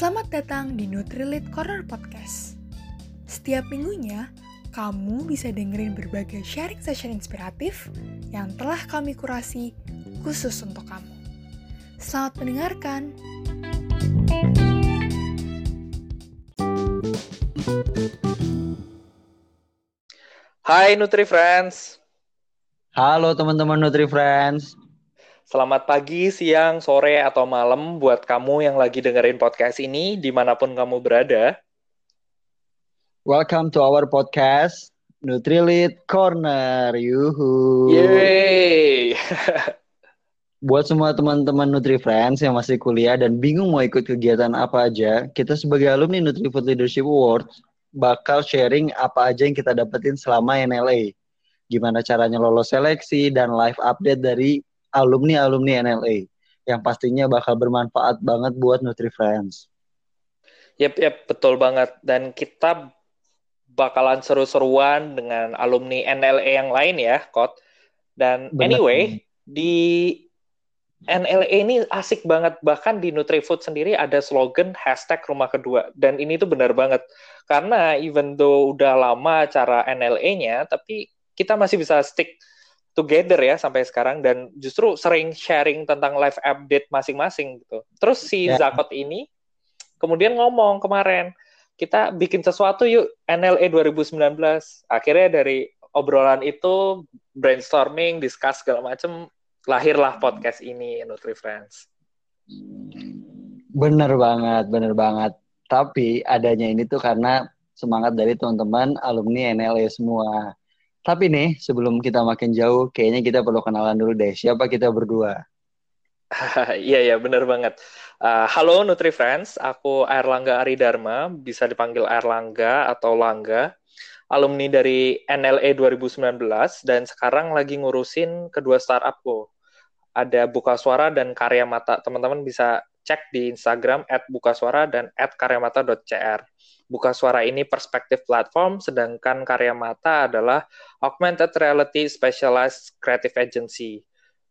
Selamat datang di Nutrilit Corner Podcast. Setiap minggunya, kamu bisa dengerin berbagai sharing session inspiratif yang telah kami kurasi khusus untuk kamu. Selamat mendengarkan. Hai Nutri Friends. Halo teman-teman Nutri Friends. Selamat pagi, siang, sore, atau malam buat kamu yang lagi dengerin podcast ini di mana pun kamu berada. Welcome to our podcast Nutrilit Corner. Yuhu. Yeay. Buat semua teman-teman Nutri Friends yang masih kuliah dan bingung mau ikut kegiatan apa aja, kita sebagai alumni NutriFood Leadership Awards bakal sharing apa aja yang kita dapetin selama NLA. Gimana caranya lolos seleksi dan live update dari alumni-alumni NLA yang pastinya bakal bermanfaat banget buat Nutri Friends. Yep, yep, betul banget. Dan kita bakalan seru-seruan dengan alumni NLA yang lain ya, Kot. Dan Bener. anyway, di NLA ini asik banget. Bahkan di NutriFood sendiri ada slogan hashtag rumah kedua. Dan ini tuh benar banget. Karena even though udah lama cara NLA-nya, tapi kita masih bisa stick together ya sampai sekarang dan justru sering sharing tentang live update masing-masing gitu. Terus si Ya. Zakot ini kemudian ngomong kemarin, kita bikin sesuatu yuk NLE 2019. Akhirnya dari obrolan itu brainstorming, discuss segala macem lahirlah podcast ini Nutri Friends. Bener banget, bener banget. Tapi adanya ini tuh karena semangat dari teman-teman alumni NLA semua. Tapi nih, sebelum kita makin jauh, kayaknya kita perlu kenalan dulu deh. Siapa kita berdua? Iya iya bener banget. Uh, halo Nutri Friends, aku Airlangga Aridharma, bisa dipanggil Airlangga atau Langga, alumni dari NLE 2019 dan sekarang lagi ngurusin kedua startupku. Ada Buka Suara dan Karya Mata. Teman-teman bisa cek di Instagram @bukasuara dan @karyamata.cr. Buka Suara ini perspektif platform, sedangkan Karya Mata adalah augmented reality specialized creative agency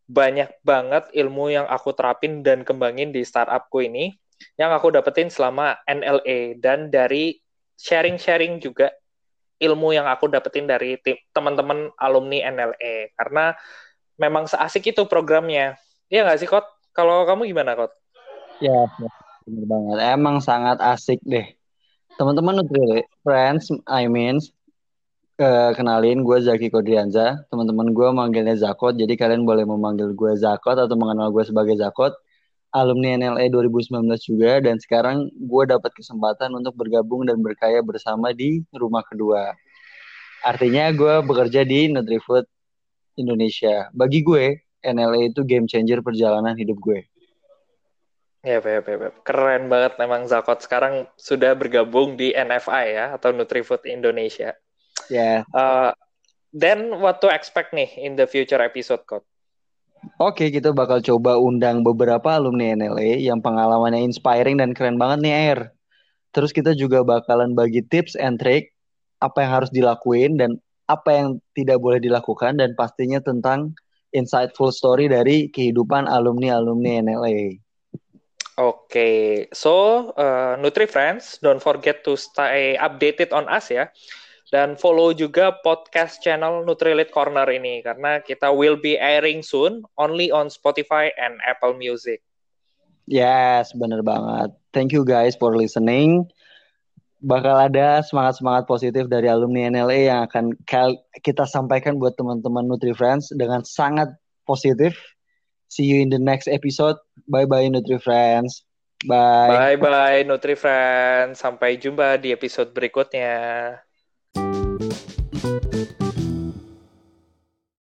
banyak banget ilmu yang aku terapin dan kembangin di startupku ini yang aku dapetin selama NLA dan dari sharing-sharing juga ilmu yang aku dapetin dari teman-teman alumni NLA karena memang seasik itu programnya. Iya nggak sih, Kot? Kalau kamu gimana, Kot? Ya, bener banget. Emang sangat asik deh. Teman-teman Nutri Friends, I mean, eh, kenalin gue Zaki Kodrianza. Teman-teman gue manggilnya Zakot, jadi kalian boleh memanggil gue Zakot atau mengenal gue sebagai Zakot. Alumni NLA 2019 juga, dan sekarang gue dapat kesempatan untuk bergabung dan berkaya bersama di rumah kedua. Artinya gue bekerja di NutriFood Indonesia. Bagi gue, NLA itu game changer perjalanan hidup gue. Ya, ya, ya, ya. keren banget memang Zakot sekarang sudah bergabung di NFI ya atau NutriFood Indonesia. Ya, Uh, then what to expect nih in the future episode, Kot? Oke, kita bakal coba undang beberapa alumni NLA yang pengalamannya inspiring dan keren banget nih, Air. Terus kita juga bakalan bagi tips and trick apa yang harus dilakuin dan apa yang tidak boleh dilakukan dan pastinya tentang insightful story dari kehidupan alumni-alumni NLA. Oke, so uh, Nutri Friends, don't forget to stay updated on us ya. Dan follow juga podcast channel Nutrilit Corner ini karena kita will be airing soon only on Spotify and Apple Music. Yes, bener banget. Thank you guys for listening. Bakal ada semangat-semangat positif dari alumni NLA yang akan kita sampaikan buat teman-teman Nutri Friends dengan sangat positif. See you in the next episode. Bye-bye Nutri Friends. Bye. Bye bye Nutri Friends, sampai jumpa di episode berikutnya.